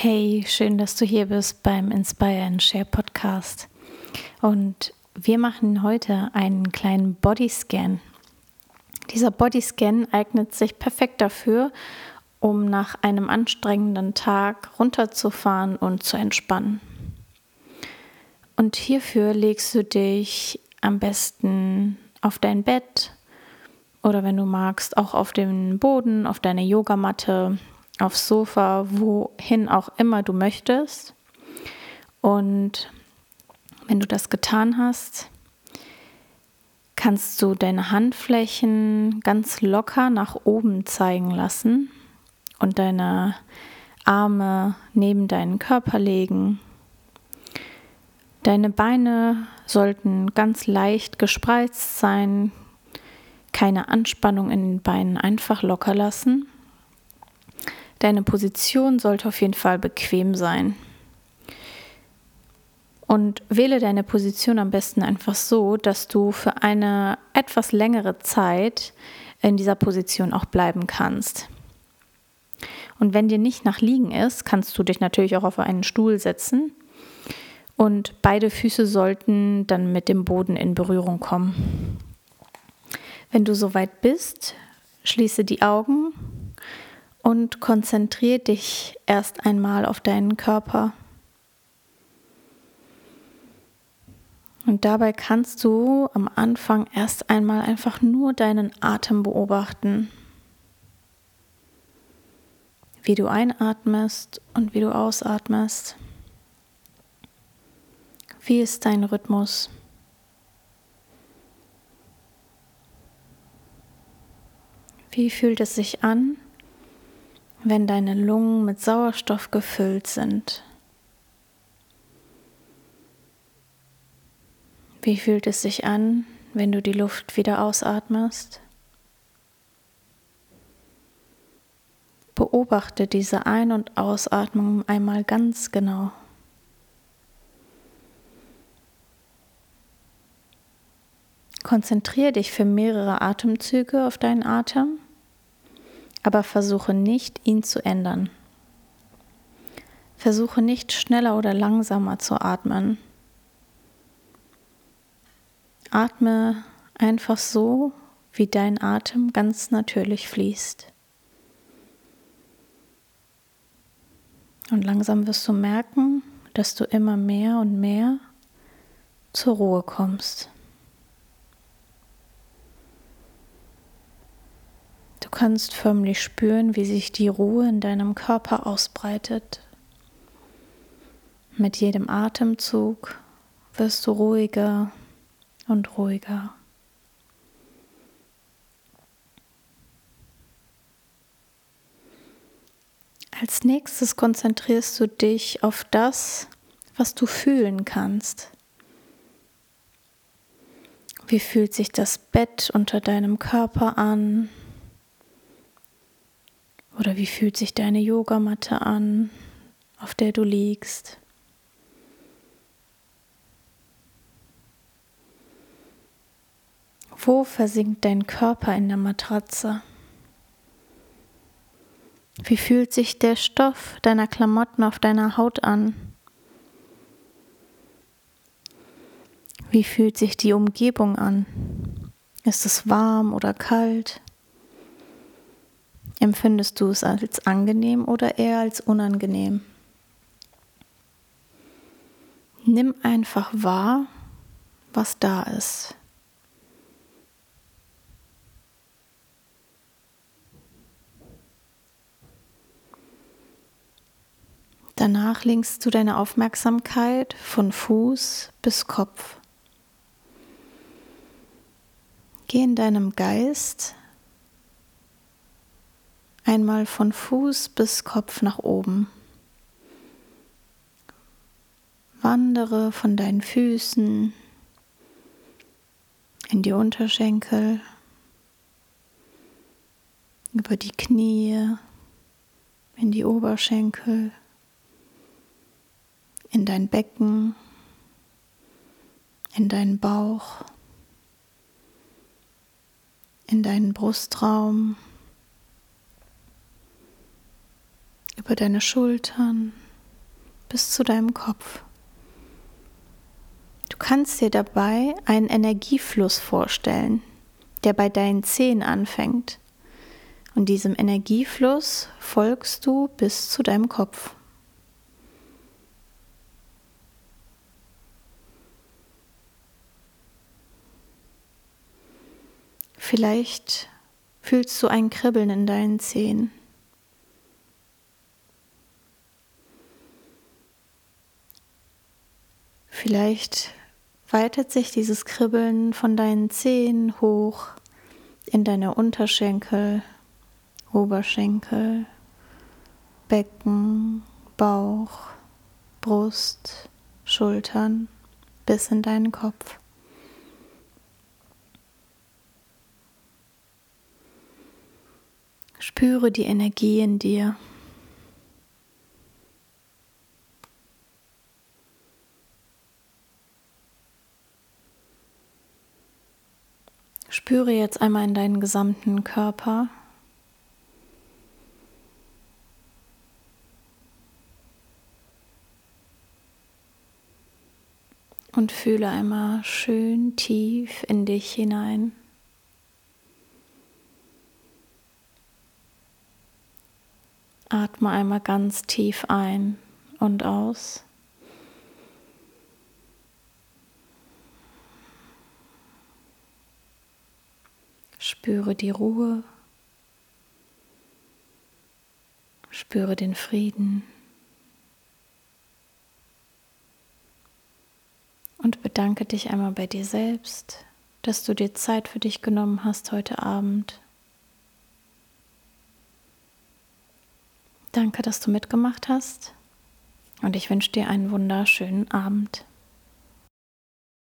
Hey, schön, dass du hier bist beim Inspire and Share Podcast. Und wir machen heute einen kleinen Bodyscan. Dieser Bodyscan eignet sich perfekt dafür, um nach einem anstrengenden Tag runterzufahren und zu entspannen. Und hierfür legst du dich am besten auf dein Bett oder wenn du magst, auch auf den Boden, auf deine Yogamatte aufs Sofa, wohin auch immer du möchtest. Und wenn du das getan hast, kannst du deine Handflächen ganz locker nach oben zeigen lassen und deine Arme neben deinen Körper legen. Deine Beine sollten ganz leicht gespreizt sein, keine Anspannung in den Beinen einfach locker lassen. Deine Position sollte auf jeden Fall bequem sein. Und wähle deine Position am besten einfach so, dass du für eine etwas längere Zeit in dieser Position auch bleiben kannst. Und wenn dir nicht nach liegen ist, kannst du dich natürlich auch auf einen Stuhl setzen und beide Füße sollten dann mit dem Boden in Berührung kommen. Wenn du soweit bist, schließe die Augen und konzentriere dich erst einmal auf deinen Körper. Und dabei kannst du am Anfang erst einmal einfach nur deinen Atem beobachten. Wie du einatmest und wie du ausatmest. Wie ist dein Rhythmus? Wie fühlt es sich an, wenn deine Lungen mit Sauerstoff gefüllt sind? Wie fühlt es sich an, wenn du die Luft wieder ausatmest? Beobachte diese Ein- und Ausatmung einmal ganz genau. Konzentriere dich für mehrere Atemzüge auf deinen Atem aber versuche nicht, ihn zu ändern. Versuche nicht schneller oder langsamer zu atmen. Atme einfach so, wie dein Atem ganz natürlich fließt. Und langsam wirst du merken, dass du immer mehr und mehr zur Ruhe kommst. Kannst förmlich spüren, wie sich die Ruhe in deinem Körper ausbreitet. Mit jedem Atemzug wirst du ruhiger und ruhiger. Als nächstes konzentrierst du dich auf das, was du fühlen kannst. Wie fühlt sich das Bett unter deinem Körper an? Oder wie fühlt sich deine Yogamatte an, auf der du liegst? Wo versinkt dein Körper in der Matratze? Wie fühlt sich der Stoff deiner Klamotten auf deiner Haut an? Wie fühlt sich die Umgebung an? Ist es warm oder kalt? Empfindest du es als angenehm oder eher als unangenehm? Nimm einfach wahr, was da ist. Danach lenkst du deine Aufmerksamkeit von Fuß bis Kopf. Geh in deinem Geist einmal von Fuß bis Kopf nach oben. Wandere von deinen Füßen in die Unterschenkel, über die Knie, in die Oberschenkel, in dein Becken, in deinen Bauch, in deinen Brustraum über deine Schultern, bis zu deinem Kopf. Du kannst dir dabei einen Energiefluss vorstellen, der bei deinen Zehen anfängt. Und diesem Energiefluss folgst du bis zu deinem Kopf. Vielleicht fühlst du ein Kribbeln in deinen Zehen. Vielleicht weitet sich dieses Kribbeln von deinen Zehen hoch in deine Unterschenkel, Oberschenkel, Becken, Bauch, Brust, Schultern bis in deinen Kopf. Spüre die Energie in dir. Spüre jetzt einmal in deinen gesamten Körper. Und fühle einmal schön tief in dich hinein. Atme einmal ganz tief ein und aus. Spüre die Ruhe. Spüre den Frieden. Und bedanke dich einmal bei dir selbst, dass du dir Zeit für dich genommen hast heute Abend. Danke, dass du mitgemacht hast und ich wünsche dir einen wunderschönen Abend.